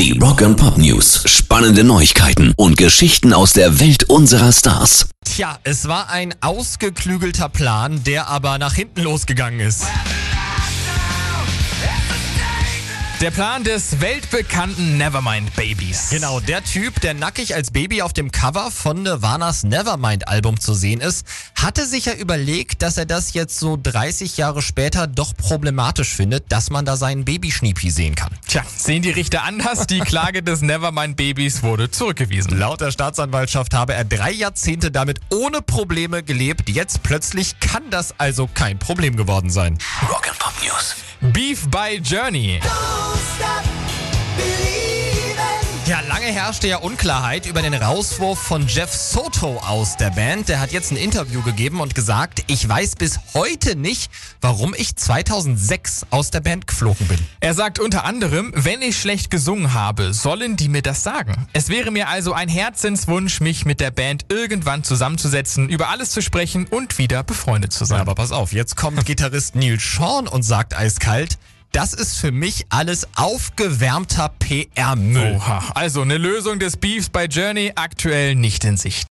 Die Rock and Pop News. Spannende Neuigkeiten und Geschichten aus der Welt unserer Stars. Tja, es war ein ausgeklügelter Plan, der aber nach hinten losgegangen ist. Der Plan des weltbekannten Nevermind Babies. Genau, der Typ, der nackig als Baby auf dem Cover von Nirvanas Nevermind-Album zu sehen ist, hatte sich ja überlegt, dass er das jetzt so 30 Jahre später doch problematisch findet, dass man da seinen Babyschniepi sehen kann. Tja, sehen die Richter anders. Die Klage des Nevermind Babies wurde zurückgewiesen. Laut der Staatsanwaltschaft habe er drei Jahrzehnte damit ohne Probleme gelebt. Jetzt plötzlich kann das also kein Problem geworden sein. Rock and Pop News. Beef by Journey. Ja, lange herrschte ja Unklarheit über den Rauswurf von Jeff Soto aus der Band. Der hat jetzt ein Interview gegeben und gesagt, ich weiß bis heute nicht, warum ich 2006 aus der Band geflogen bin. Er sagt unter anderem, wenn ich schlecht gesungen habe, sollen die mir das sagen. Es wäre mir also ein Herzenswunsch, mich mit der Band irgendwann zusammenzusetzen, über alles zu sprechen und wieder befreundet zu sein. Ja, aber pass auf, jetzt kommt Gitarrist Neil Sean und sagt eiskalt, das ist für mich alles aufgewärmter PR-Müll. Oha, also eine Lösung des Beefs bei Journey aktuell nicht in Sicht.